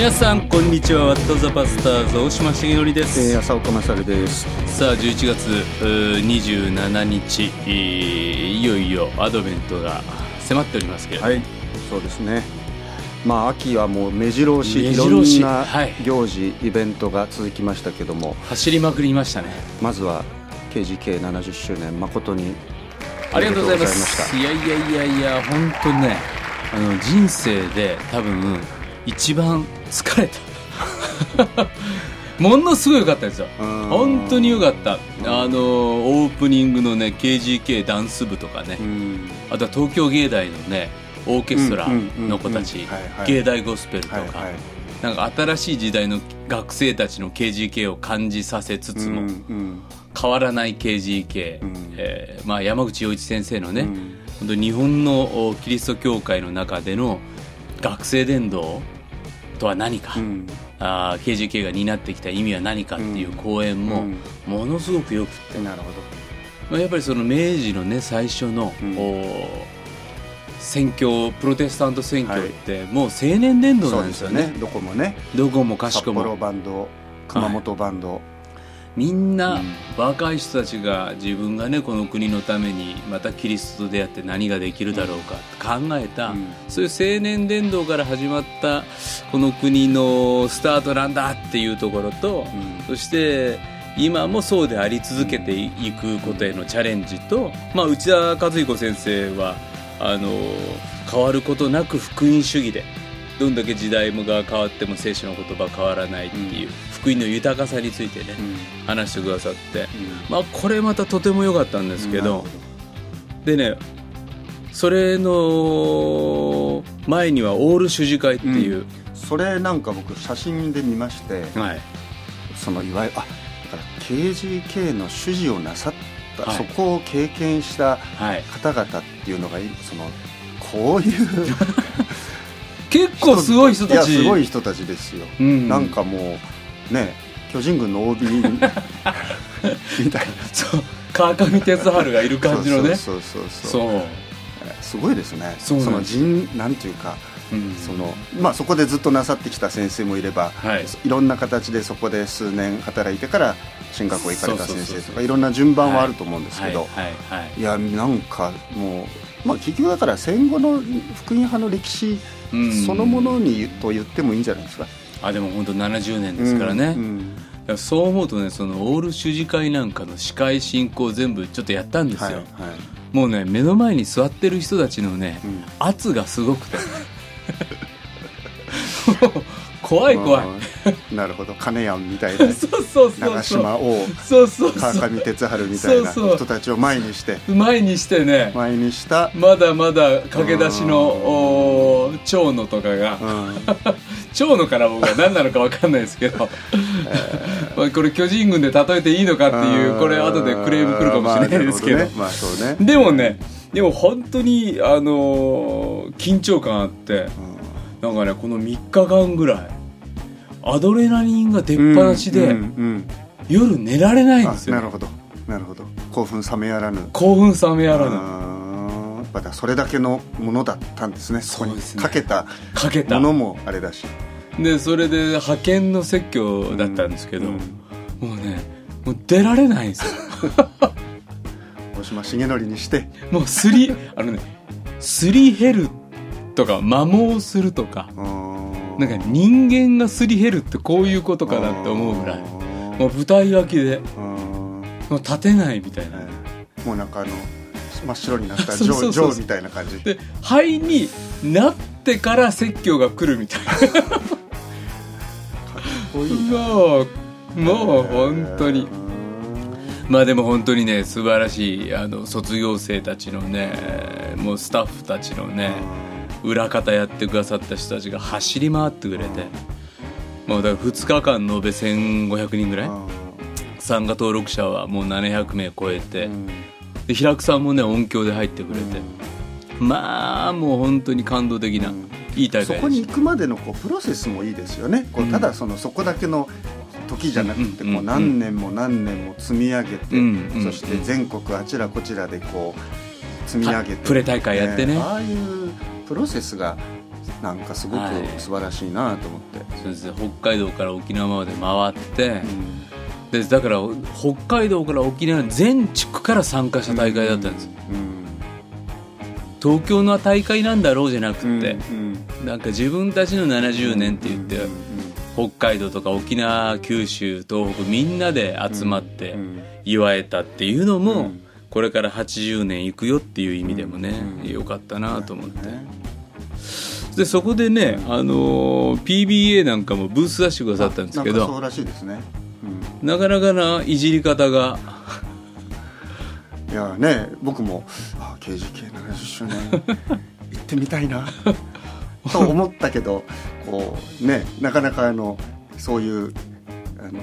皆さんこんにちは。ワットザバスターズ大島重則です、えー、浅岡勝です。さあ11月うー27日えーいよいよアドベントが迫っておりますけれども、はい、そうですね。まあ秋はもう目白押し目い白押し。ろんなはい。行事、イベントが続きましたけども、走りまくりましたね。まずは KGK70 周年誠にありがとうございます。いやいやいやいや本当ねあの人生で多分一番疲れた。ものすごい良かったですよ。うん。本当に良かった。あのオープニングのね KGK ダンス部とかね、うん。あとは東京芸大のねオーケストラの子たち。芸大ゴスペルとか、はいはい。なんか新しい時代の学生たちの KGK を感じさせつつも、うんうん。変わらない KGK、うん。えーまあ、山口洋一先生のね、うん。本当日本のおキリスト教会の中での学生伝道とは何か、うん。あー KGK が担ってきた意味は何かっていう講演もうん。ものすごくよくって、なるほまあ、やっぱりその明治のね最初の、うん。お選挙プロテスタント選挙ってもう青年伝ど。道そなですよね。うんですよね。どこもね。どこもかし札こも。幌バンド、熊本バンド。みんな、うん若い人たちが自分がねこの国のためにまたキリストと出会って何ができるだろうかって考えた、うん。そういう青年伝道から始まったこの国のスタートなんだっていうところと、うん。そして今もそうであり続けていくことへのチャレンジと、まあ、内田和彦先生はあの変わることなく福音主義でどんだけ時代もが変わっても聖書の言葉変わらないっていう、福音の豊かさについてね、うん。話してくださって、うん。まあ、これまたとても良かったんですけどなるほ、でねそれの前にはオール主事会っていう、それなんか僕写真で見まして、はい、そのいわゆるあだから KGK の主事をなさった、はい。そこを経験したはい、方々っていうのがいそのこういう結構すごい人たち。いやすごい人たちですよ、うん。なんかもうね巨人軍の OB みたいな。そう。川上哲治がいる感じのね。そうそうそうそう。そう。すごいですね。その人なんていうかうん。そのまあそこでずっとなさってきた先生もいれば、はい。いろんな形でそこで数年働いてから進学校行かれた先生とかいろんな順番はあると思うんですけど、はい。はい。はい。い。やなんかもう、まあ、結局だから戦後の福音派の歴史うんそのものにと言ってもいいんじゃないですか。あでも本当70年ですからね、うんだからそう思うとねそのオール主事会なんかの司会進行全部ちょっとやったんですよ、はいはい。もうね目の前に座ってる人たちのね、うん。圧がすごくて 怖い怖い。うんなるほど。金やんみたいな。そうそうそう長そう。島王。そうそう川そう。上哲治みたいな。そうそう。人たちを前にして。前にしてね。前にした、まだまだ駆け出しのお長野とかが。うん。長野から僕は何なのか分かんないですけど、まあこれ巨人軍で例えていいのかっていうこれ後でクレーム来るかもしれないですけど,、まあそうね。でもねでも本当にあのー緊張感あって。なんかねこの3日間ぐらいアドレナリンが出っ放しで、うんうん夜寝られないんあですよ、なるほど。なるほど。興奮冷めやらぬ。興奮冷めやらぬ。あー。やっぱだそれだけのものだったんですね。そこにかけたかけた。ものもあれだし。でそれで派遣の説教だったんですけど、うん。もうねもう出られないんですよ。大島重則にして。もうすりあのねすり減るとか摩耗するとか。ななんか人間がすり減るってこういうことかなって思うぐらい。もう舞台脇で。もう立てないみたいな。もうなんかあの真っ白になったジョージョーみたいな感じ。で肺になってから説教が来るみたい こういうなもうもう本当に。まあでも本当にね素晴らしいあの卒業生たちのねもうスタッフたちのね裏方やってくださった人たちが走り回ってくれて。もうだから2日間延べ1500人ぐらい？参加登録者はもう700名超えて。で平久さんもね音響で入ってくれて。まあもう本当に感動的な、うん。いい大そこに行くまでのこうプロセスもいいですよね。こううん。ただそのそこだけの時じゃなくてうんこう何年も何年も積み上げてそして全国あちらこちらでこう積み上げて。プレ大会やってね。ああいうプロセスがなんかすごくはい。素晴らしいなと思って、そうですね。北海道から沖縄まで回ってうん。でだから北海道から沖縄全地区から参加した大会だったんです、うん。東京の大会なんだろうじゃなくうんて、なんか自分たちの70年って言って、うん北海道とか沖縄九州東北みんなで集まってうん。祝えたっていうのも、うんこれから80年いくよっていう意味でもね、うん。よかったなと思って、ねでそこでね、あのー PBA なんかもブース出してくださったんですけどなんかそうらしいですね、うん。なかなかないじり方が。いやね僕もあ KGK70 周年行ってみたいな と思ったけどこうねなかなかあのそういうあの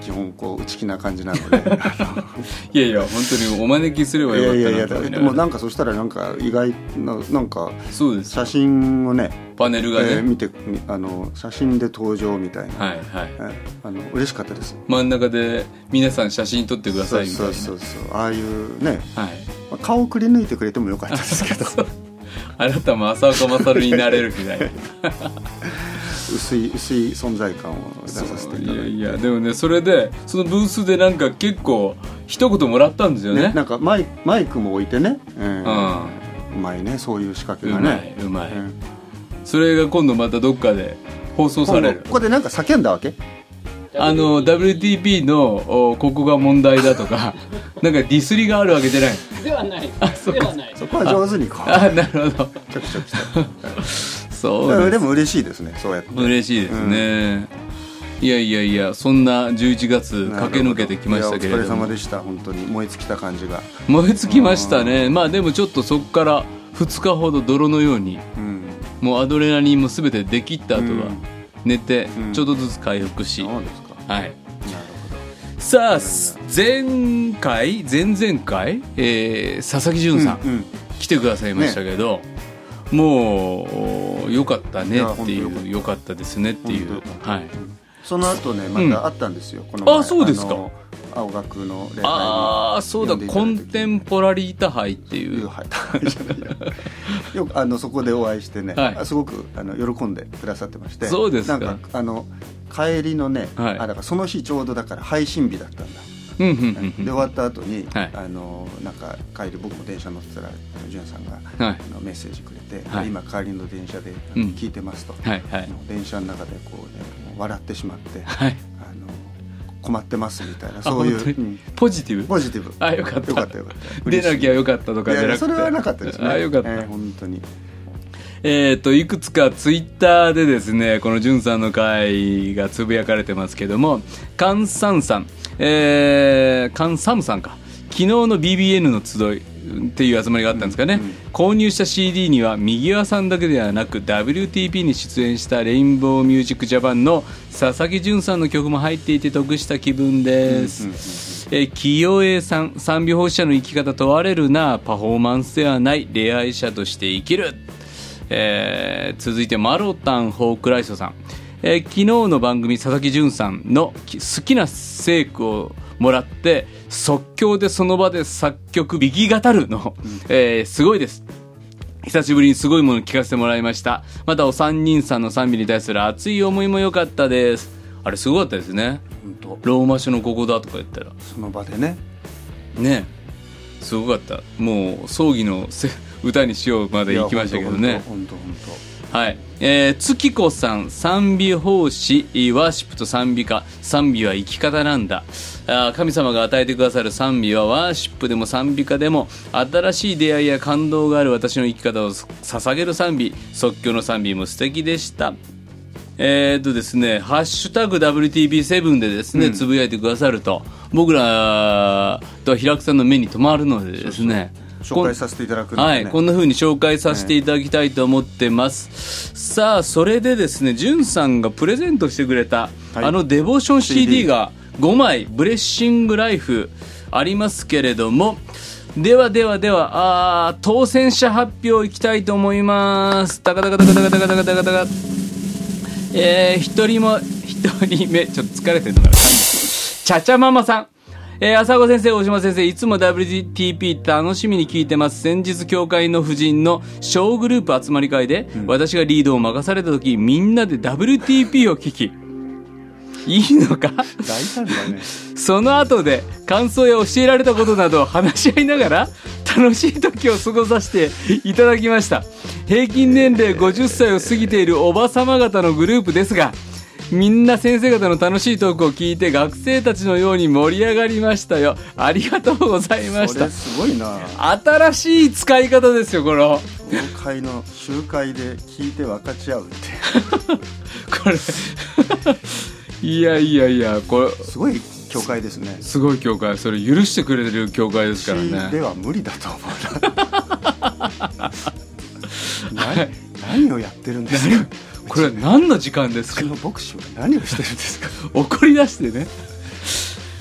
基本こう内気な感じなので。あ いやいや本当にお招きすればよかったなと思いでもなんかそしたらなんか意外ななんかそうです写真をねパネルがね、えー見てあの写真で登場みたいな、はいはい。えあの嬉しかったです。真ん中で皆さん写真撮ってくださいみたいな。そうそうそうああいうね、はい。まあ顔くり抜いてくれてもよかったですけど。あなたも浅岡勝になれるみたいな 薄い薄い存在感を出させていいただいて。やいやでもねそれでそのブースでなんか結構一言もらったんですよね。ね、なんかマイマイクも置いてね、えーううまいねそういう仕掛けんうまがねいうまい、うん。それが今度またどっかで放送される。ここでなんか叫んだわけ？あの WTP のおここが問題だとか なんかディスりがあるわけじゃない。ではない。そうではない。そこは上手にこう。あなるほど。ちょくちょくそうでも嬉しいですねそうやって。嬉しいですね、いやいやいやそんな11月駆け抜けてきましたけれいやお疲れども様でした本当に。燃え尽きた感じが。燃え尽きましたね。まあでもちょっとそこから2日ほど泥のようにうん。もうアドレナリンも全てできった後はうん。寝てうん。ちょっとずつ回復し、そうですか。はい。なるさあ前回前々回、えー佐々木潤さん、うんうん。来てくださいましたけど、もうよかったねっていうよかった。ですねっていう。はい。その後ねまたあったんですよ、このあそうですか。の青学のああそうだ。コンテンポラリータ杯っていう。よ よくあのそこでお会いしてね、すごくあの喜んでくださってまして。そうですか。なんかあの帰りのね、はい。あだからその日ちょうどだから配信日だったんだ、で終わった後に、はい。あのなんか帰り僕も電車乗ってたら潤さんが、はい。あのメッセージくれて、はい。今帰りの電車で聞いてますと、はいはい。電車の中でこうね笑ってしまって、はい。あの困ってますみたいなそういう、ポジティブ？ポジティブ。あよかった。よかったよかった。出なきゃよかったとかじゃなくて。それはなかったですね。あよかった、えー本当に。えっ、といくつかツイッターでですねこのんさんの回がつぶやかれてますけどもカンサンさんえー、カンサムさんか。昨日の BBN の集いっていう集まりがあったんですかね、うんうん購入した CD には右輪さんだけではなく WTP に出演したレインボーミュージックジャパンの佐々木潤さんの曲も入っていて得した気分です、うんうんうんえー清江さん賛美奉仕者の生き方問われるな。パフォーマンスではない。礼拝者として生きる、えー続いてマロタン・ホークライソさん、えー昨日の番組佐々木潤さんのき好きな聖句をもらって即興でその場で作曲弾き語るの、えーすごいです。久しぶりにすごいものを聞かせてもらいました。またお三人さんの賛美に対する熱い思いも良かったです。あれすごかったですね。ローマ書のここだとか言ったら。その場でね。ね。すごかった。もう葬儀のせ歌にしようまで行きましたけどね。はいえー、月子さん賛美奉仕ワーシップと賛美歌賛美は生き方なんだ。あー神様が与えてくださる賛美はワーシップでも賛美歌でも新しい出会いや感動がある私の生き方を捧げる賛美即興の賛美も素敵でした。えーっとですね、ハッシュタグ WTB7 でですね、うん。つぶやいてくださると、僕らと平久さんの目に留まるのでですね、当紹介させていただくね、はい、こんな風に紹介させていただきたいと思ってます。さあ、それでですね、じゅんさんがプレゼントしてくれた、はいあのデボーション CD が5枚、ブレッシングライフありますけれども、ではではでは、あー当選者発表いきたいと思います。タカタカタカタカタカタカタカタカ。えー、一人も、一人目、ちょっと疲れてるのかな。ちゃちゃママさん。えー、浅子先生、大島先生、いつも WTP 楽しみに聞いてます。先日、教会の婦人の小グループ集まり会で、私がリードを任された時、みんなで WTP を聞き、いいのか？大胆だね。その後で感想や教えられたことなどを話し合いながら楽しい時を過ごさせていただきました。平均年齢50歳を過ぎているおばさま方のグループですがみんな先生方の楽しいトークを聞いて学生たちのように盛り上がりましたよ。ありがとうございました。すごいな。新しい使い方ですよこの。教会の集会で聞いて分かち合うって。これ。いやいやいやこれ。すごい教会ですね。すごい教会。それ許してくれてる教会ですから私ねでは無理だと思うな。何何をやってるんですかこれは何の時間ですか？牧師は何をしてるんですか？怒り出してね。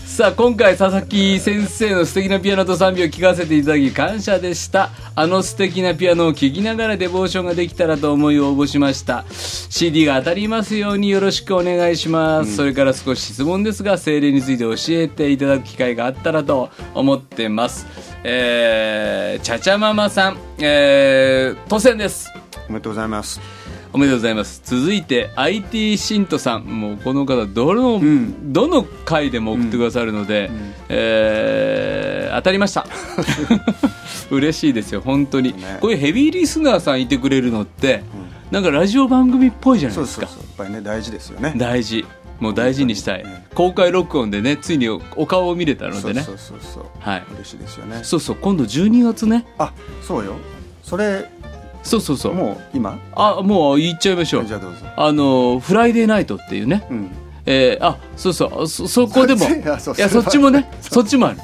さあ今回佐々木先生の素敵なピアノと賛美を聴かせていただき感謝でした。あの素敵なピアノを聴きながらデボーションができたらと思い応募しました。CD が当たりますようによろしくお願いします、それから少し質問ですが精霊について教えていただく機会があったらと思ってます。えー、ちゃちゃママさんえー、当選です。おめでとうございますおめでとうございます。続いて IT シントさん。もうこの方どの、ん。どの回でも送ってくださるので、えー当たりました。嬉しいですよ本当に、ね。こういうヘビーリスナーさんいてくれるのって、なんかラジオ番組っぽいじゃないですか。やっぱりね大事ですよね。大事。もう大事にしたい、ね公開録音でねついにおお顔を見れたのでね。そうそうそうそう。はい。嬉しいですよね。そうそう今度12月ね。あそうよ。それそうそうそう。もう今？あもう言っちゃいましょう。じゃあどうぞ。あのフライデーナイトっていうね、うん。えーあそうそう。そそこでも。いやそっちもね。そっちも。ある。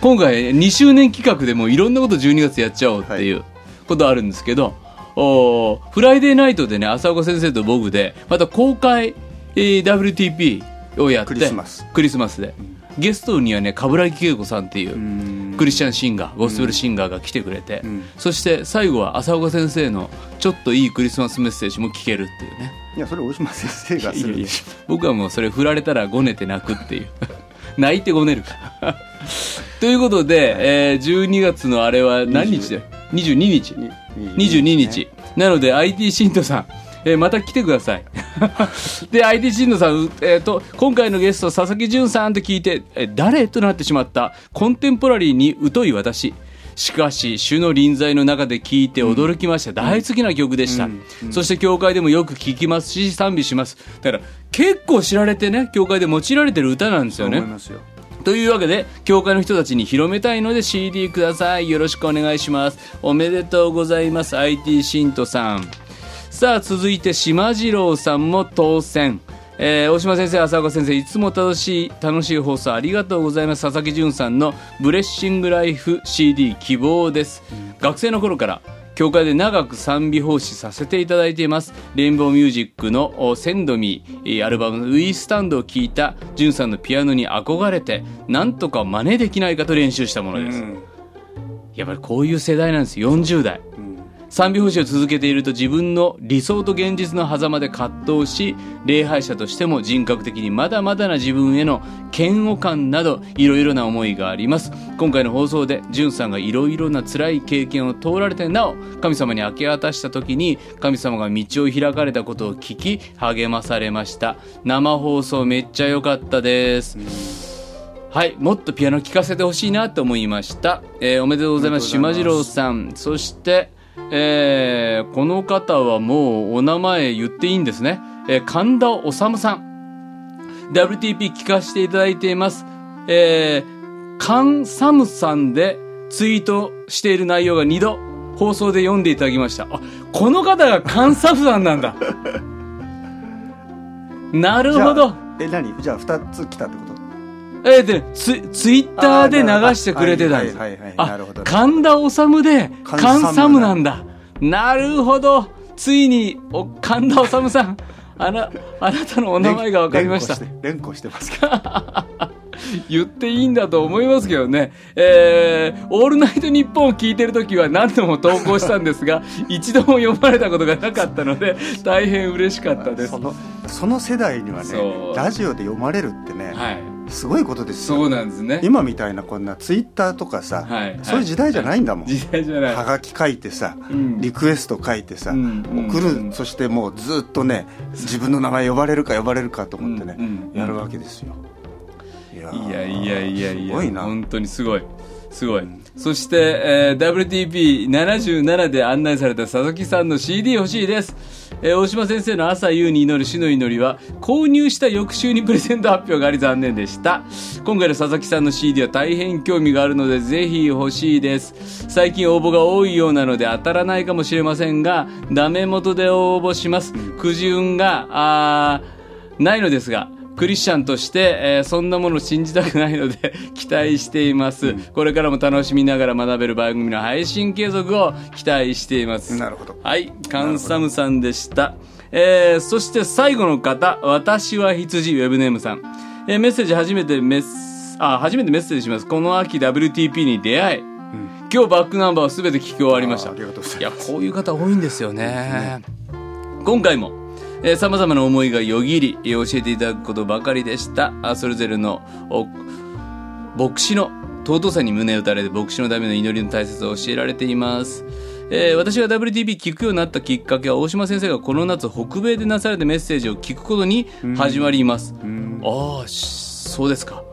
今回2周年企画でもういろんなこと12月やっちゃおうっていうことあるんですけど、おーフライデーナイトでね浅岡先生と僕でまた公開、えー WTP をやってクリスマス。クリスマスで、ゲストにはね冠城恵子さんっていう、うん。クリスチャンシンガーゴスペルシンガーが来てくれて、ん。そして最後は浅岡先生のちょっといいクリスマスメッセージも聞けるっていうね。いやそれ大島先生がする。でし僕はもうそれ振られたらごねて泣くっていう。泣いてごねるから。ということで、えー12月のあれは何日だよ？22日。ょに22日、なので IT シントさんえーまた来てください。で IT シントさん、うえーと今回のゲスト佐々木淳さんと聞いて、えー誰？となってしまったコンテンポラリーに疎い私。しかし主の臨在の中で聞いて驚きました、大好きな曲でした、そして教会でもよく聞きますし賛美します。だから結構知られてね教会で用いられてる歌なんですよね。思いますよ。というわけで教会の人たちに広めたいので CD ください。よろしくお願いします。おめでとうございます IT シントさんさあ続いて島次郎さんも当選えー大島先生、浅岡先生、いつも楽しい、楽しい放送ありがとうございます。佐々木淳さんのブレッシングライフ CD 希望です。学生の頃から、教会で長く賛美奉仕させていただいています。レインボーミュージックのおセンドミーアルバムウィースタンドを聴いた淳さんのピアノに憧れて、なんとか真似できないかと練習したものです。うんやっぱりこういう世代なんです。40代。うん賛美奉仕を続けていると自分の理想と現実の狭間で葛藤し礼拝者としても人格的にまだまだな自分への嫌悪感などいろいろな思いがあります今回の放送でジュンさんがいろいろな辛い経験を通られてなお神様に明け渡した時に神様が道を開かれたことを聞き励まされました生放送めっちゃ良かったです、はい、もっとピアノ聴かせてほしいなと思いました。えーおめでとうございます。おめでとうございます島次郎さん。そして、えーこの方はもうお名前言っていいんですね。えー神田治さん。WTP 聞かせていただいています。えー、カンサムさんでツイートしている内容が2度放送で読んでいただきました。あ、この方がカンサムさんなんだ。なるほど。え何？じゃあ2つ来たってこと？えー、で、ツ、ツイッターで流してくれてたんです。神田治で、カンカンササムムなんだ。なるほど。ついに、お、神田治さん、あな、あなたのお名前が分かりました。連呼して連呼してますけど 言っていいんだと思いますけどね。えー、オールナイトニッポンを聞いてるときは何度も投稿したんですが、一度も読まれたことがなかったので、大変嬉しかったですそ。のその世代にはねラジオで読まれるってね、はい。すごいことですよ。そうなんですね。今みたいなこんなツイッターとかさ、はい。そういう時代じゃないんだもん、時代じゃない。はがき書いてさ、うん。リクエスト書いてさ、うん。送る、うん。そしてもうずっとね自分の名前呼ばれるか呼ばれるかと思ってね、やるわけですよ。いやいやいやいやいや。すごいな。本当にすごい。すごい、そして、えー WTP77 で案内された佐々木さんの CD 欲しいです、えー大島先生の朝夕に祈る死の祈りは購入した翌週にプレゼント発表があり残念でした。今回の佐々木さんの CD は大変興味があるのでぜひ欲しいです。最近応募が多いようなので当たらないかもしれませんがダメ元で応募します。くじ運があーないのですがクリスチャンとして、えーそんなものを信じたくないので 期待しています、これからも楽しみながら学べる番組の配信継続を期待しています。なるほど。はいカンサムさんでした。えーそして最後の方私は羊ウェブネームさん、えーメッセージ初めてメスあ初めてメッセージします。この秋 WTP に出会い、今日バックナンバーを全て聞き終わりました。ありがとうございます。いやこういう方多いんですよね。今回もさまざまな思いがよぎりえー教えていただくことばかりでした。あそれぞれのお牧師の尊さに胸を打たれて牧師のための祈りの大切さを教えられています。えー私が WTP 聞くようになったきっかけは大島先生がこの夏北米でなされたメッセージを聞くことに始まります、ああしそうですか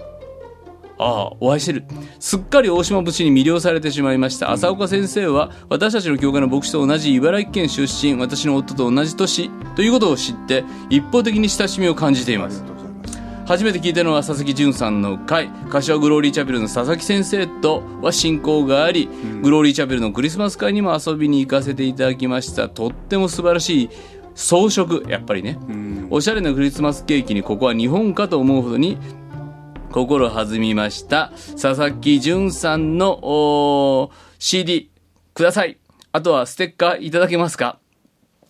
ああ、お会いしてる。すっかり大島節に魅了されてしまいました。浅岡先生は、私たちの教会の牧師と同じ茨城県出身、私の夫と同じ年、ということを知って、一方的に親しみを感じています。初めて聞いたのは佐々木淳さんの回柏グローリーチャペルの佐々木先生とは親交があり、グローリーチャペルのクリスマス会にも遊びに行かせていただきました。とっても素晴らしい装飾。やっぱりね、おしゃれなクリスマスケーキにここは日本かと思うほどに心弾みました。佐々木淳さんの CD ください。あとはステッカーいただけますか？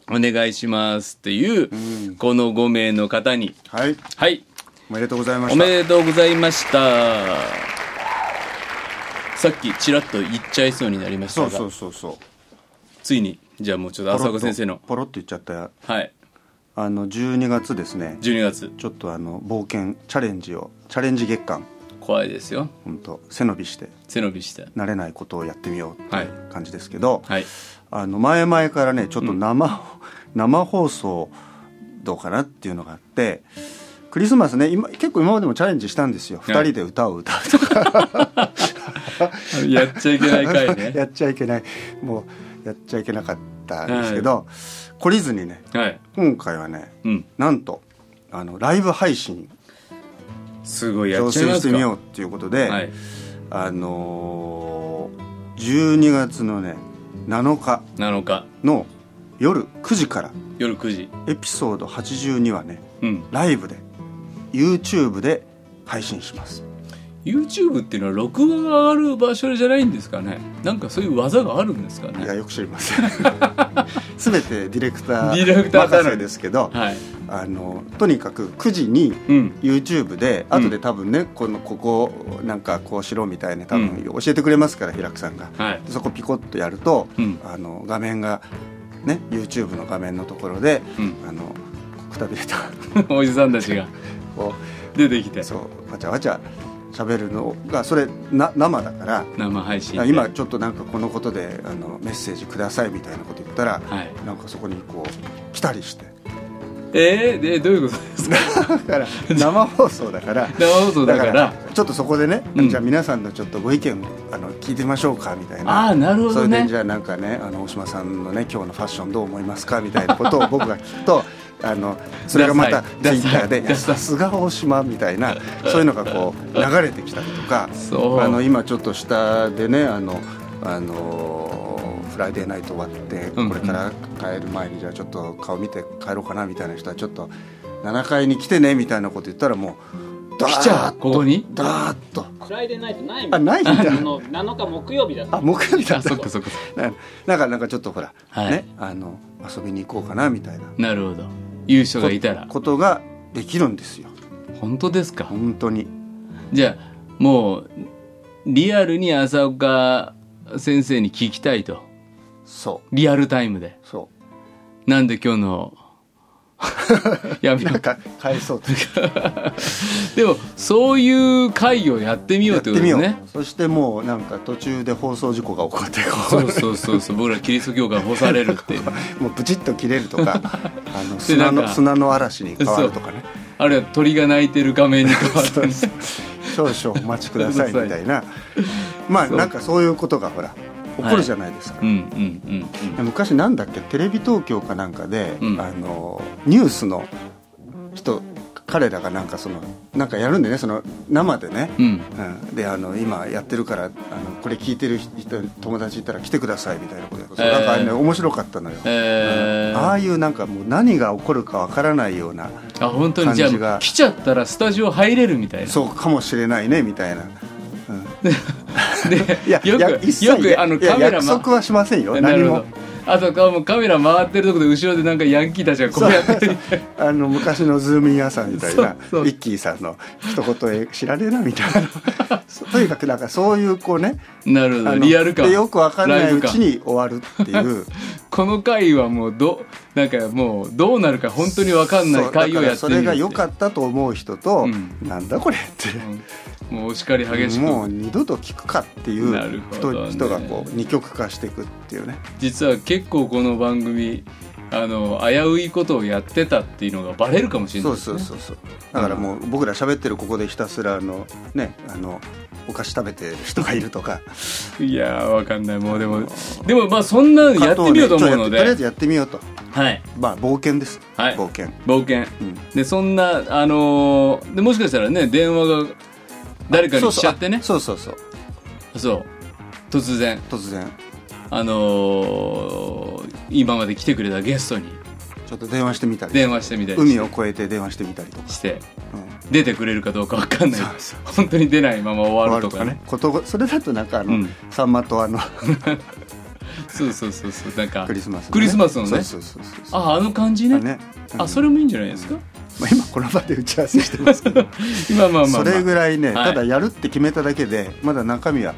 お願いしますっていう、この5名の方に。はい。はい。おめでとうございましおためでとうございました。さっきちらっと言っちゃいそうになりましたが、そうそうそうそう。ついに、じゃあもうちょっと浅岡先生の、ポロッと言っちゃった。よはい、あの12月ですね。12月、ちょっとあの冒険チャレンジをチャレンジ月間怖いですよ。本当背伸びして背伸びして。慣れないことをやってみようってはいいう感じですけど、はい。あの前々からねちょっと生,、生放送どうかなっていうのがあってクリスマスね今結構今までもチャレンジしたんですよ、はい2人で歌を歌うとかやっちゃいけない回やね。っちゃいけないもうやっちゃいけなかったんですけど、懲りずにねはい。今回はねうん。なんとあのライブ配信すごいやっ挑ちゃいますか？戦してみようっていうことで、はい。あのー、12月のね7日7日、の夜9時から夜9時。エピソード82はねうん。ライブで YouTube で配信します YouTube っていうのは録画が上がる場所じゃないんですかね？なんかそういう技があるんですかいやねよく知りません。全てディレクタディレクターー任せですけどはい。あのとにかく9時にうん。YouTube でうん。後で多分ね、このここなんかこうしろみたいな多分教えてくれますから平久さんが。はい。でそこピコッとやると、うん。あの画面がね YouTube の画面のところで、うん。あのくたびれた。おじさんたちが。こ出てきて。う、そうわちゃわちゃ喋るのがそれな生だから生配信で。今ちょっとなんかこのことであのメッセージくださいみたいなこと言ったら、はい。なんかそこにこう来たりしてえー、で、どういうことですか？だから生放送だから 生放送だから。ちょっとそこでね、うんじゃあ皆さんのちょっとご意見あの聞いてみましょうかみたいなああ、なるほどねそれでじ。ゃあなんかねあの大島さんのね今日のファッションどう思いますかみたいなことを僕が聞くとあのそれがまたツイッターで「いやダサいさすが大島」みたいなそういうのがこう流れてきたりとかそう。あの今ちょっと下でねあのあのフライデーナイト終わってうんこれから帰る前にじゃあちょっと顔見て帰ろうかなみたいな人はちょっと7階に来てねみたいなこと言ったらもうダーッと来ちゃうここに？ダーッと。フライデーナイトないもん。あないんだ。あの7日木曜日だった。あ木曜日だあ、ったそっかそっか。ななんかなんかちょっとほら、はい。ねあの遊びに行こうかなみたいな。なるほど。優勝がいたら。ことができるんですよ本当ですか？本当にじゃあ、もう、リアルに浅岡先生に聞きたいと。そリアルタイムで。うそなんで今日の やめよう。か返そうとでもそういう会議をやってみようやっててみよう、ことねそしてもうなんか途中で放送事故が起こってこそうそうそうそう。僕らキリスト教が干されるっていう。もうブチッと切れるとか あので砂の砂の嵐に変わるとかね。あるいは鳥が鳴いてる画面に変わってね。少々お待ちくださいみたいな。まあなんかそういうことがほら起こるじゃないですか、昔なんだっけ？テレビ東京かなんかで、うん。あのニュースの人彼らがなんかそのなんかやるんでねその生でね、うん。うん。うん、であの今やってるからあのこれ聞いてる人友達いたら来てくださいみたいなことやるそうえー。なんかあれね面白かったのよ、えー。うん。ああいうなんかもう何が起こるかわからないようなあ本当に。じゃ感じが。あ来ちゃったらスタジオ入れるみたいな。そうかもしれないねみたいな、うん、でよくよくあのカメラ約束はしませんよ。何も。どあとかもうカメラ回ってるとこで後ろでなんかヤンキーたちがこうやって。るあの昔のズームイン朝みたいなそうそう。ウィッキーさんの一言え知らねえなみたいな。とにかくなんかそういうこうねなるほど。リアル感。でよくわかんないうちに終わるっていう。この回はもうどなんかもうどうなるか本当に分かんない回をやってみるれが良かったと思う人と、うん。なんだこれって、うんもうお叱り激しく。もう二度と聞くかっていうなるほどね。人人がこう二極化していくっていうね。実は結構この番組あの危ういことをやってたっていうのがバレるかもしれないね。そうそうそうだからもう僕ら喋ってるここでひたすらあのねあのお菓子食べてる人がいるとか。いやーわかんない。もうでもでもまあそんなのやってみようと思うので。とりあえずやってみようと。はい。まあ冒険です、はい。冒険。冒険。うん。でそんなあのーでもしかしたらね電話が誰かにしちゃってね。そうそうそう。そう。突然。突然。あのー今まで来てくれたゲストに。ちょっと電話してみたり。電話してみたり海を越えて電話してみたりとか、して。うん、出てくれるかどうかわかんない。そうそう。本当に出ないまま終わるとかね。ことごそれだとなんかあの、うん。さんまとあの そうそうそうそう。なんかクリスマスのね、クリスマスのね。そうそうそうそう。ああの感じね。あね。うん。あそれもいいんじゃないですか、まあ、今この場で打ち合わせしてますけど 今まあまあ、まあ、それぐらいね、はい。ただやるって決めただけでまだ中身は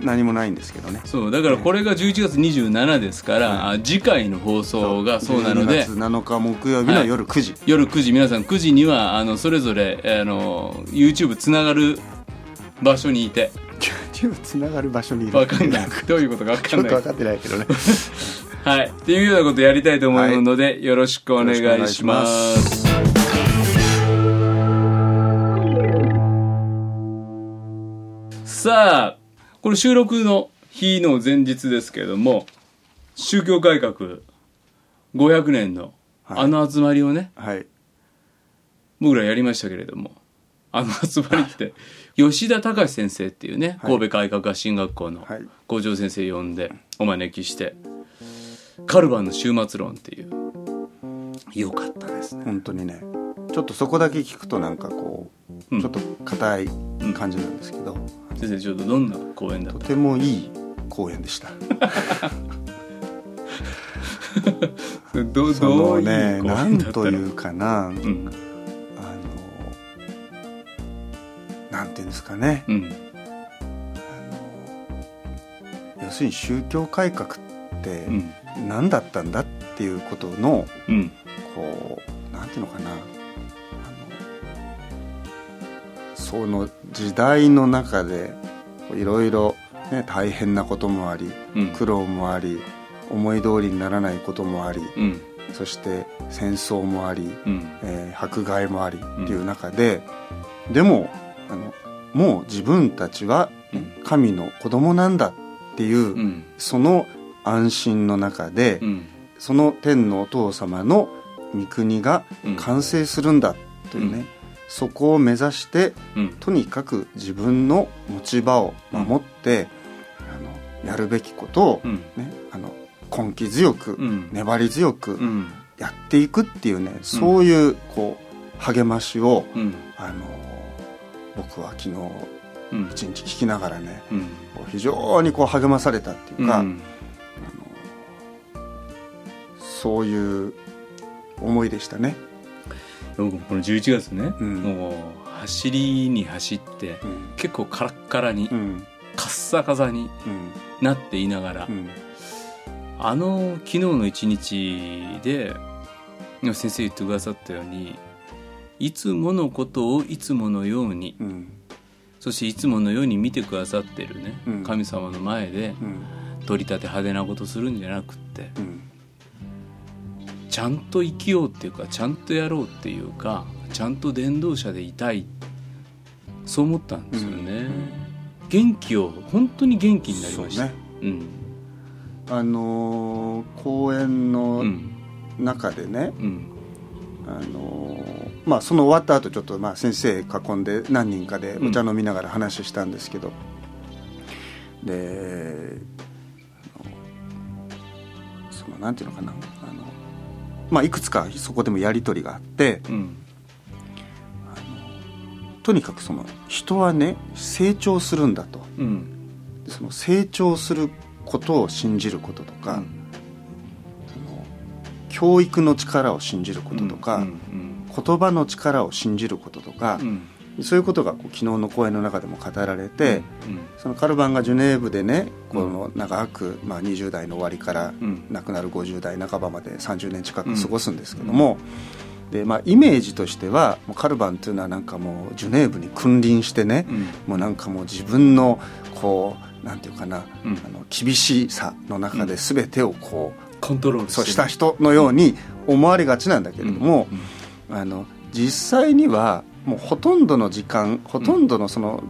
何もないんですけどね。そうだからこれが11月27ですから、はあ次回の放送がそう。なの12で月7日木曜日の夜9時、夜9時。皆さん9時にはあのそれぞれあの YouTube つながる場所にいて。YouTube つながる場所にいる。わかんない。どういうことかわちかんない。ょっと分かってないけどね。はい。っていうようなことやりたいと思うので、よろしくお願いしまよろしくお願いしすさあこれ収録の日の前日ですけれども宗教改革500年のはい。あの集まりをね、はい。僕らやりましたけれどもあの集まりって吉田隆先生っていうねはい。神戸改革発信学校のはい。校長先生呼んでお招きしてカルバンの終末論っていうよかったですね。本当にね。ちょっとそこだけ聞くとなんかこう、うん。ちょっと硬い感じなんですけど、先生ちょっとどんな講演だった？とてもいい公演でした。どそのね講なんというかな、うん。あのなんていうんですかね。うん。要するに宗教改革ってうん。何だったんだっていうことのうん。こうなんていうのかなその時代の中でいろいろね大変なこともありうん。苦労もあり思い通りにならないこともありうん。そして戦争もあり、うん。えー迫害もありっていう中で、でもあのもう自分たちはうん。神の子供なんだっていう、うん。その安心の中で、うん。その天のお父様の御国がうん。完成するんだというね、うんそこを目指してうん。とにかく自分の持ち場を守って、あのやるべきことを、うん。ね、あの根気強く、うん。粘り強くうん。やっていくっていうね、そういうこう励ましを、うん。あの僕は昨日うん。一日聞きながらね非常にこう励まされたっていうか、うん。そういう思いでしたね。僕もこの11月ね、うん。もう走りに走ってうん。結構カラッカラに、うん。カッサカサにうん。なっていながら、うん。あの昨日の一日で先生言ってくださったようにいつものことをいつものようにうん。そしていつものように見てくださってるね、うん。神様の前でうん。取り立て派手なことするんじゃなくってうんちゃんと生きようっていうかちゃんとやろうっていうかちゃんと伝道者でいたい。そう思ったんですよね、元気を本当に元気になりました。ね。うん。あのー公演のうん。中でね、うん。あのーまあその終わった後ちょっとまあ先生囲んで何人かでお茶飲みながら話したんですけど、でそのなんていうのかなまあいくつかそこでもやり取りがあってうん。とにかくその人はね成長するんだと。うん。でその成長することを信じることとか、うん。教育の力を信じることとか、うん。言葉の力を信じることとかう、んそういうことがこう昨日の講演の中でも語られて、うん。そのカルバンがジュネーブでねこの長く、まあ、20代の終わりからうん。亡くなる50代半ばまで30年近く過ごすんですけども、でまあ、イメージとしてはもうカルバンというのはなんかもうジュネーブに君臨してね、うん。もうなんかもう自分のこうなんていうかな、うん。あの厳しさの中で全てをこう、コントロールそうした人のように思われがちなんだけれども、うん。あの実際にはもうほとんどの時間ほとんどのその、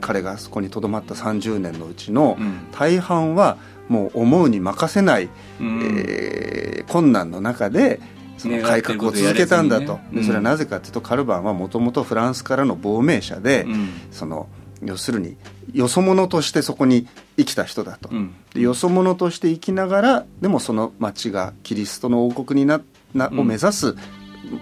彼がそこにとどまった30年のうちのうん。大半はもう思うに任せない、うん。えー困難の中でその改革を続けたんだと、ねそれはなぜかというとカルバンはもともとフランスからの亡命者で、うん。その要するによそ者としてそこに生きた人だと、うん。でよそ者として生きながらでもその町がキリストの王国にななうん。を目指す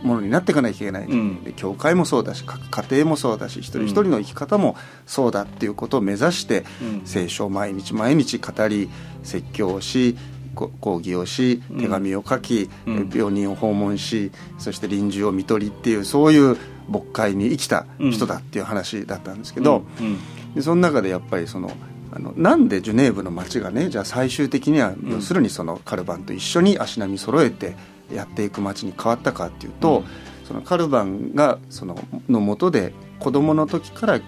ものになっていかなきゃいけない、う。ん。で教会もそうだし各家庭もそうだし一人一人の生き方もそうだっていうことを目指して、うん。聖書を毎日毎日語り説教をしこ講義をしうん。手紙を書き、うん。病人を訪問しそして臨終を見取りっていうそういう牧会に生きた人だっていう話だったんですけど、うん。でその中でやっぱりそのあのなんでジュネーブの街がねじゃあ最終的にはん。要するにそのカルバンと一緒に足並み揃えてやっていく街に変わったかっていうと、うん。そのカルバンがそののもとで子供の時から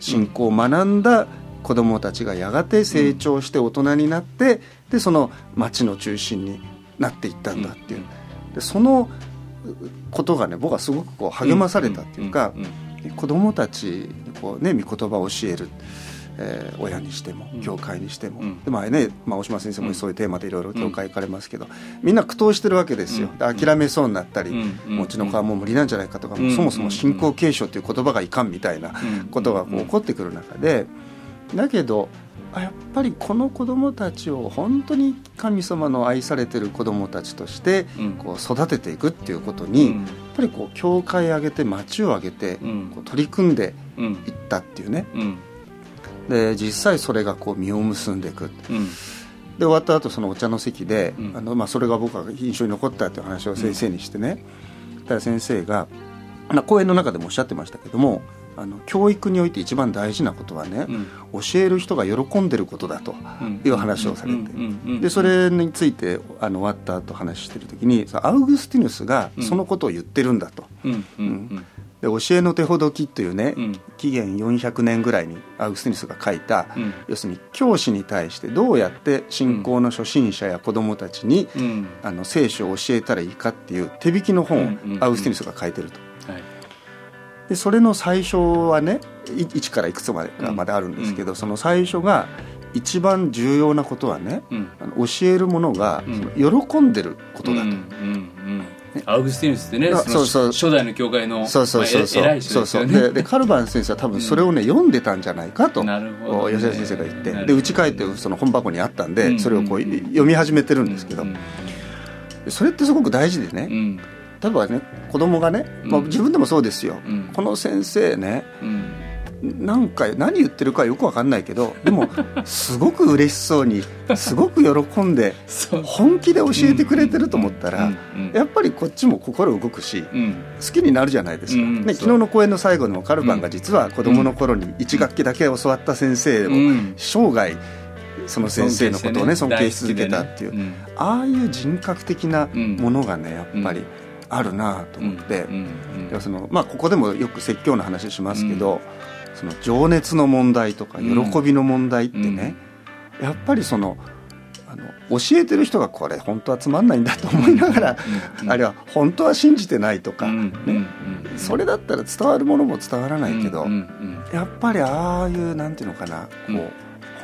信仰を学んだ子供たちがやがて成長して大人になってでその街の中心になっていったんだっていう、でそのことがね僕はすごくこう励まされたっていうか、んん子供たちにこう、ね、御言葉を教える、えー親にしてもうん。教会にしても、うん。でまあね、まあ、大島先生もそういうテーマでいろいろ教会行かれますけど、みんな苦闘してるわけですよ、諦めそうになったり、うん。もううちの子はもう無理なんじゃないかとか、そもそも信仰継承という言葉がいかんみたいなうん。ことがこう起こってくる中でだけどあやっぱりこの子供たちを本当に神様の愛されてる子供たちとしてうん。こう育てていくっていうことに、うん。やっぱりこう教会挙げて町を挙げてうん。こう取り組んでうん。いったっていうね。うんで実際それがこう実を結んでいく。うん。で終わった後そのお茶の席で、うん。あのまあ、それが僕は印象に残ったっていう話を先生にしてね、たら先生が、まあ、講演の中でもおっしゃってましたけどもあの教育において一番大事なことはね、うん。教える人が喜んでることだとうん。いう話をされて、うん。うん。うん。でそれについてあの終わった後話してる時にさアウグスティヌスがそのことを言ってるんだと。うん。うん。うんで教えの手ほどきというね、うん。紀元400年ぐらいにアウグスティヌスが書いた、うん。要するに教師に対してどうやって信仰の初心者や子どもたちに、うん。あの聖書を教えたらいいかっていう手引きの本をアウグスティヌスが書いてると。はい。でそれの最初はねい1からいくつまでまであるんですけど、その最初が一番重要なことはねうん。あの教えるものが、の喜んでることだと。うんうんうんアウグスティヌスってねあそうそう。初代の教会のそうそうそうそう,、まあえ偉い人そう。そうですよね。ででカルバン先生は多分それをね、読んでたんじゃないかとなるほど。ね吉田先生が言って。で家帰ってその本箱にあったんで、うん。それをこううん読み始めてるんですけど、うん。それってすごく大事でね、うん。例えばね子供がね、まあ、うん。自分でもそうですよ、うん。この先生ねうんなんか何言ってるかよく分かんないけどでもすごく嬉しそうにすごく喜んで本気で教えてくれてると思ったら、やっぱりこっちも心動くしうん。好きになるじゃないですか、ね、昨日の講演の最後でもカルバンが実は子供の頃に1学期だけ教わった先生をうん。生涯その先生のことをね尊尊敬敬し続けたっていう、ああいう人格的なものがねやっぱりあるなと思って、うんうんいやそのまあ、ここでもよく説教の話しますけど、その情熱の問題とかうん。喜びの問題ってね、やっぱりそのあの教えてる人がこれ本当はつまんないんだと思いながら、うん。あるいは本当は信じてないとか、うん。ねうん。うん。それだったら伝わるものも伝わらないけど、うん。うん。やっぱりああいうなんていうのかな、うん。こう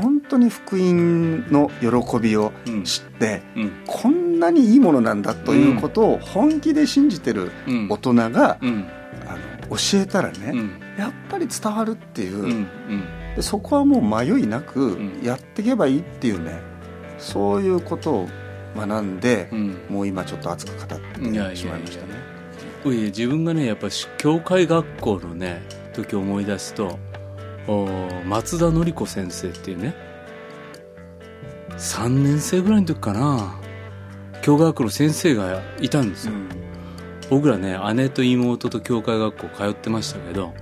本当に福音の喜びをうん。知って、うん。こんなにいいものなんだということを本気で信じてるうん。大人が、うん。あの教えたらね、うんやっぱり伝わるっていう、うんうん。でそこはもう迷いなくん。やっていけばいいっていうねそういうことを学んで、うん。もう今ちょっと熱く語っていやいやいやしまいましたね。いや自分がねやっぱし教会学校のね時思い出すとお松田典子先生っていうね3年生ぐらいの時かな教会学校の先生がいたんですよ、僕らね姉と妹と教会学校通ってましたけど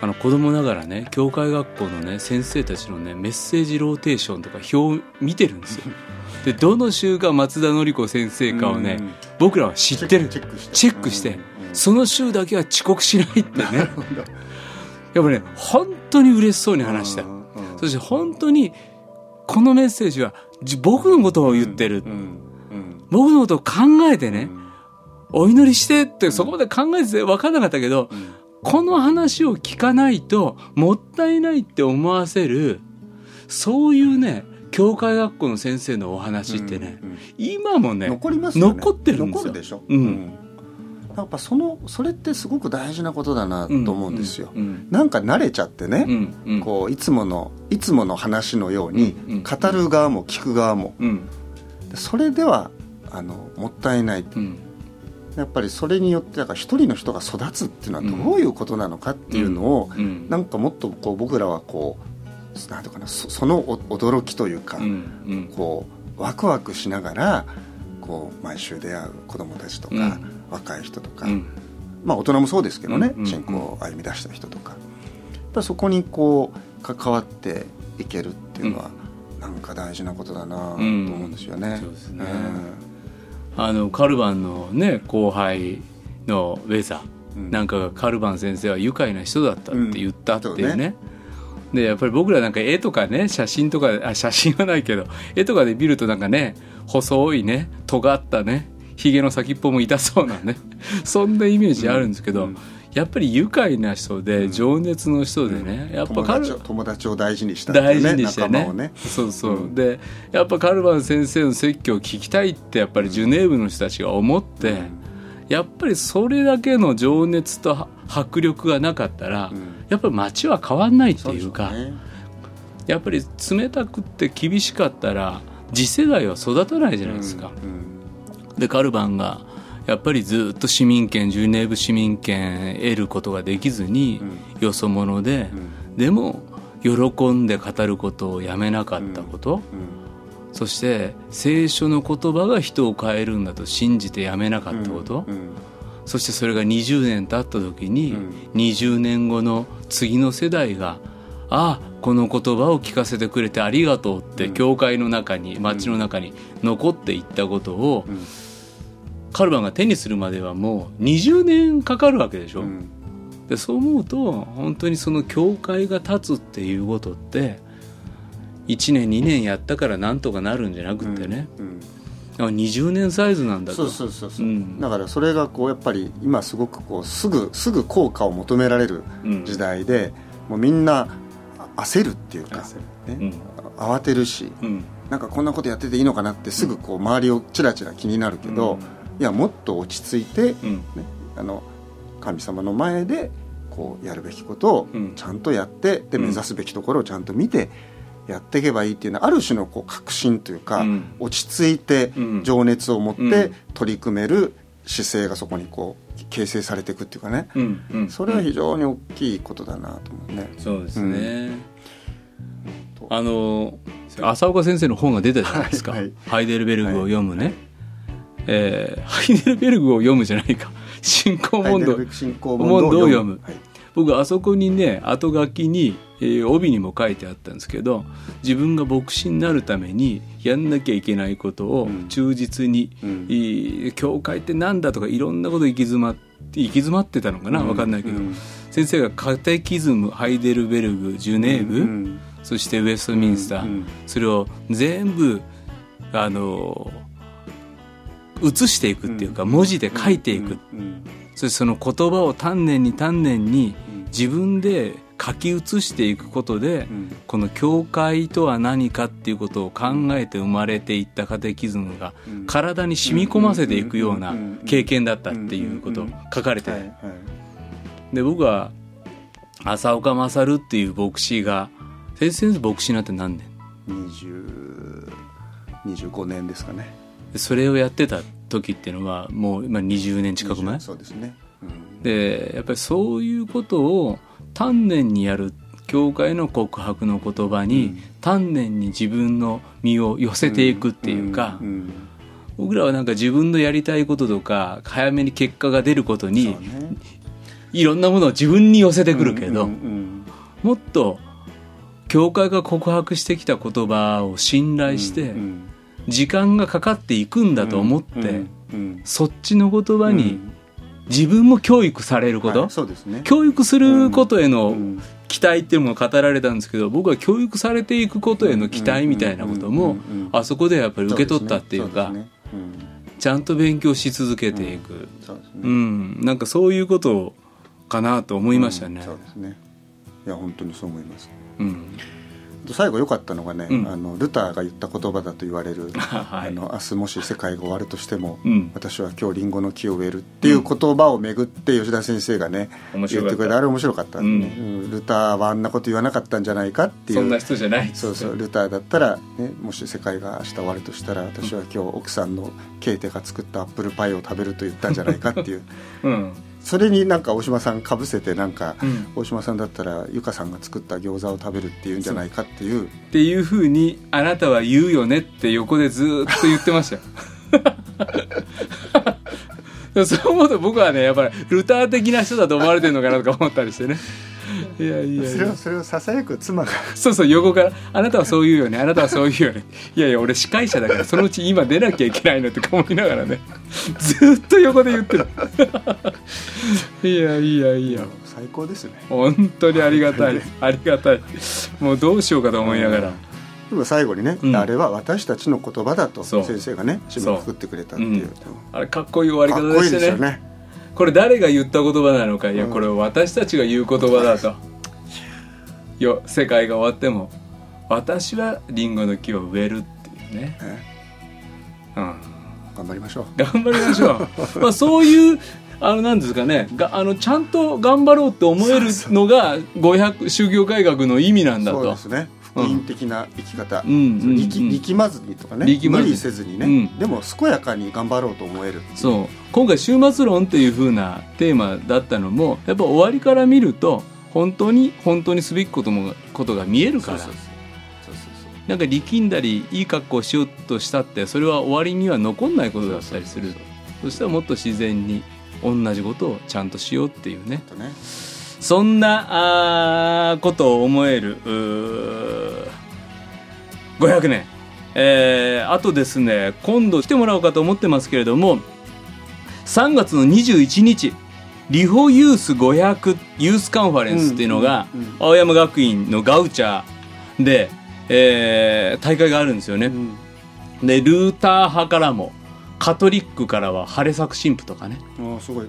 あの子供ながらね教会学校のね先生たちのねメッセージローテーションとか表を見てるんですよ。でどの週が松田典子先生かをね、うん。僕らは知ってる。チェックして。チェックして。うん。うん。その週だけは遅刻しないってね。やっぱね本当に嬉しそうに話した。そして本当にこのメッセージはじ僕のことを言ってる、うん。うん。僕のことを考えてね、お祈りしてってそこまで考えてて分かんなかったけど、うんこの話を聞かないともったいないって思わせるそういうね教会学校の先生のお話ってね、うんうん。今もね残りますよね。残ってるんですよ。残るでしょ、うん。やっぱそのそれってすごく大事なことだなと思うんですよ、うんなんか慣れちゃってね、うんうん。こういつものいつもの話のようにうんうん語る側も聞く側も。うん。それではあのもったいない。うんやっぱりそれによってだから一人の人が育つっていうのはどういうことなのかっていうのを、うんなんかもっとこう僕らはこうなんていうかなそそのお驚きというか、うんうん。こうワクワクしながらこう毎週出会う子どもたちとか、うん。若い人とか、うん。まあ大人もそうですけどね、うんうん信仰を歩み出した人とか。やっそこにこう関わっていけるっていうのは、なんか大事なことだなと思うんですよね。そうですねあのカルバンのね後輩のウェザー、うん。なんかがカルバン先生は愉快な人だったって言ったっていうね,、うんでやっぱり僕らなんか絵とかね写真とかあ写真はないけど絵とかで見るとなんかね細いね尖ったねひげの先っぽも痛そうなねそんなイメージあるんですけど、うんやっぱり愉快な人で情熱の人でね、やっぱ友カル友達を大事にしたっていう大事にしてね。ね。そうそう、うん。でやっぱカルバン先生の説教を聞きたいってやっぱりジュネーブの人たちが思って、うん。やっぱりそれだけの情熱と迫力がなかったら、うん。やっぱり街は変わんないっていうかね。やっぱり冷たくって厳しかったら次世代は育たないじゃないですか。うん。でカルバンがやっぱりずっと市民権ジュネーブ市民権得ることができずに、よそ者で、うん。でも喜んで語ることをやめなかったこと、うん。そして聖書の言葉が人を変えるんだと信じてやめなかったこと、うん。そしてそれが20年経った時に、うん。20年後の次の世代が「ああこの言葉を聞かせてくれてありがとう」って、うん。教会の中に町の中に残っていったことを、うんカルバンが手にするまではもう20年かかるわけでしょ、うん。でそう思うと本当にその教会が立つっていうことって1年2年やったからなんとかなるんじゃなくてね、うん。あ20年サイズなんだと。そうそうそうそう、うん。だからそれがこうやっぱり今すごくこうすぐすぐ効果を求められるうん。時代で、もうみんなあ焦るっていうか、うね。ん。慌てるしうん。なんかこんなことやってていいのかなってすぐこう周りをチラチラ気になるけど、うんいやもっと落ち着いて、うん。ね、あの神様の前でこうやるべきことをうん。ちゃんとやって、でうん。目指すべきところをちゃんと見てやっていけばいいっていうのはある種のこう確信というか、うん。落ち着いてうん。情熱を持っうん。て取り組める姿勢がそこにこう形成されていくっていうかね、それは非常に大きいことだなと思うね。そうですね、とあの浅岡先生の本が出たじゃないですか、はい。はい。ハイデルベルグを読むね、えーハイデルベルグを読むじゃないか。信仰問答。問答を読む。はい。僕あそこにね後書きにえー帯にも書いてあったんですけど自分が牧師になるためにやんなきゃいけないことをうん。忠実に、うん。いい教会ってなんだとかいろんなこと行き詰まって行き詰まってたのかな分かんないけど、うん。先生がカテキズムハイデルベルグジュネーブ、うん。そしてウェストミンスター、うん。それを全部あの写していくっていうか、文字で書いていく、うん。そしてその言葉を丹念に丹念にうん。自分で書き写していくことで、うん。この教会とは何かっていうことを考えて生まれていったカテキズムがうん。体に染み込ませていくようなうん。経験だったっていうことを書かれてで僕は浅岡勝っていう牧師が先生牧師になって何年？20 25年ですかね。でそれをやってた時っていうのはもう、まあ、20年近く前？20そうですね。うん。でやっぱりそういうことを丹念にやる教会の告白の言葉に、うん。丹念に自分の身を寄せていくっていうか、ん僕らはなんか自分のやりたいこととか早めに結果が出ることに、いろんなものを自分に寄せてくるけど、もっと教会が告白してきた言葉を信頼して、うん時間がかかっていくんだと思って、そっちの言葉にうん。自分も教育されること、はいそうですね。教育することへうのん。期待っていうのも語られたんですけど僕は教育されていくことへの期待みたいなこともあそこでやっぱり受け取ったっていうかちゃんと勉強し続けていく。そうですね。うん。なんかそういうことかなと思いましたね。うんそうですね。いや本当にそう思います。うん最後良かったのがね、うん。あのルターが言った言葉だと言われる、はい。あの明日もし世界が終わるとしても、うん。私は今日リンゴの木を植えるっていう言葉をめぐって吉田先生がね、面白かった。言ってくれてあれ面白かったんでね、うん。ルターはあんなこと言わなかったんじゃないかっていうそんな人じゃないそうそうルターだったら、ね、もし世界が明日終わるとしたら私は今日奥さんのケイテが作ったアップルパイを食べると言ったんじゃないかっていう。うんそれになんか大島さんかぶせてなんか、うん。大島さんだったら由香さんが作った餃子を食べるっていうんじゃないかっていう。っていうふうにあなたは言うよねって横でずーっと言ってましたよ。そう思うと僕はねやっぱりルター的な人だと思われてるのかなとか思ったりしてねいやいやそれをそれをささやく妻が。そうそう横から「あなたはそう言うよね。あなたはそう言うよね」いやいや俺司会者だからそのうち今出なきゃいけないのとか思いながらね。ずーっと横で言ってる。いやいやいや。最高ですね。本当にありがたい。ありがたい。もうどうしようかと思いながら。でも最後にね、うん。あれは私たちの言葉だと先生がね締めくくってくれたっていう。あれかっこいい終わりかっこいい方でしてねですよねこれ誰が言った言葉なのか。いやうんこれは私たちが言う言葉だと。よ世界が終わっても。私はリンゴの木を植えるっていうね、ねうん、頑張りましょう。頑張りましょう。まあそういうあのなんですかね。があのちゃんと頑張ろうって思えるのが500宗教改革の意味なんだと。そうですね福音的な生き方、うん力うん。力まずにとかね。力まず。に無理せずにね、うん。でも健やかに頑張ろうと思える。そう。今回終末論っていう風なテーマだったのもやっぱ終わりから見ると本当に本当にすべきこともことが見えるから。なんか力んだりいい格好をしようとしたってそれは終わりには残んないことだったりする。そしたらもっと自然に同じことをちゃんとしようっていうね。とねそんなあーことを思えるうー500年。えーあとですね今度来てもらおうかと思ってますけれども3月の21日リホユース500ユースカンファレンスっていうのがうんうんうん青山学院のガウチャーで、えー大会があるんですよね、うん。でルーター派からもカトリックからはハレサク神父とかね。ああすごい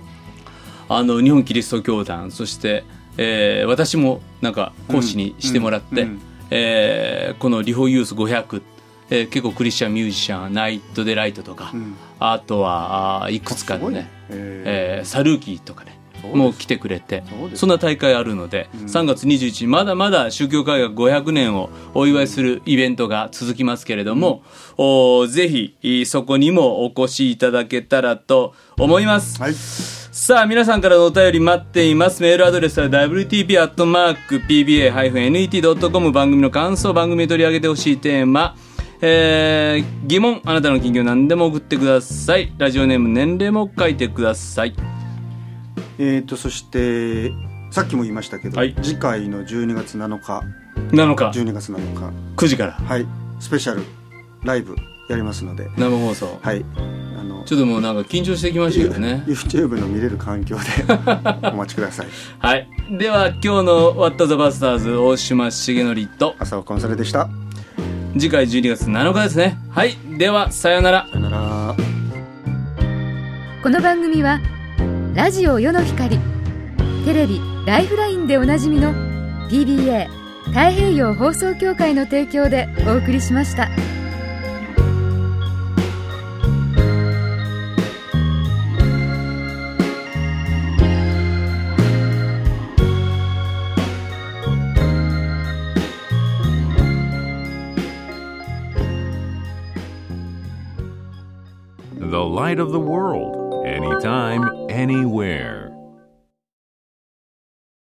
あの日本キリスト教団そして、えー私もなんか講師にしてもらって、うんうんえーこのリホユース500、えー結構クリスチャンミュージシャンナイト・デ・ライトとか、うん。あとはいくつかすごいのね、ええーサルーキーとかねもう来てくれてそんな大会あるので、うん。3月21日まだまだ宗教改革500年をお祝いするイベントが続きますけれども、おーぜひいそこにもお越しいただけたらと思います。はいさあ、皆さんからのお便り待っています。メールアドレスは wtp.pba-net.com 番組の感想、番組で取り上げてほしいテーマ、えー、疑問、あなたの近況何でも送ってください。ラジオネーム、年齢も書いてください。えー、とそしてさっきも言いましたけど、はい。次回の12月7日7日12月7日9時から。はい。スペシャル。ライブやりますので。生放送。はい。あのちょっともうなんか緊張してきましたけどね。YouTube の見れる環境で お待ちください。はい。では今日の「ワット・ザ・バスターズ」大島重則と浅尾コンサルでした。次回12月7日ですね。はい。ではさようなら。さよなら。この番組はラジオ世の光テレビ「ライフライン」でおなじみの PBA 太平洋放送協会の提供でお送りしました。Light of the world, anytime, anywhere.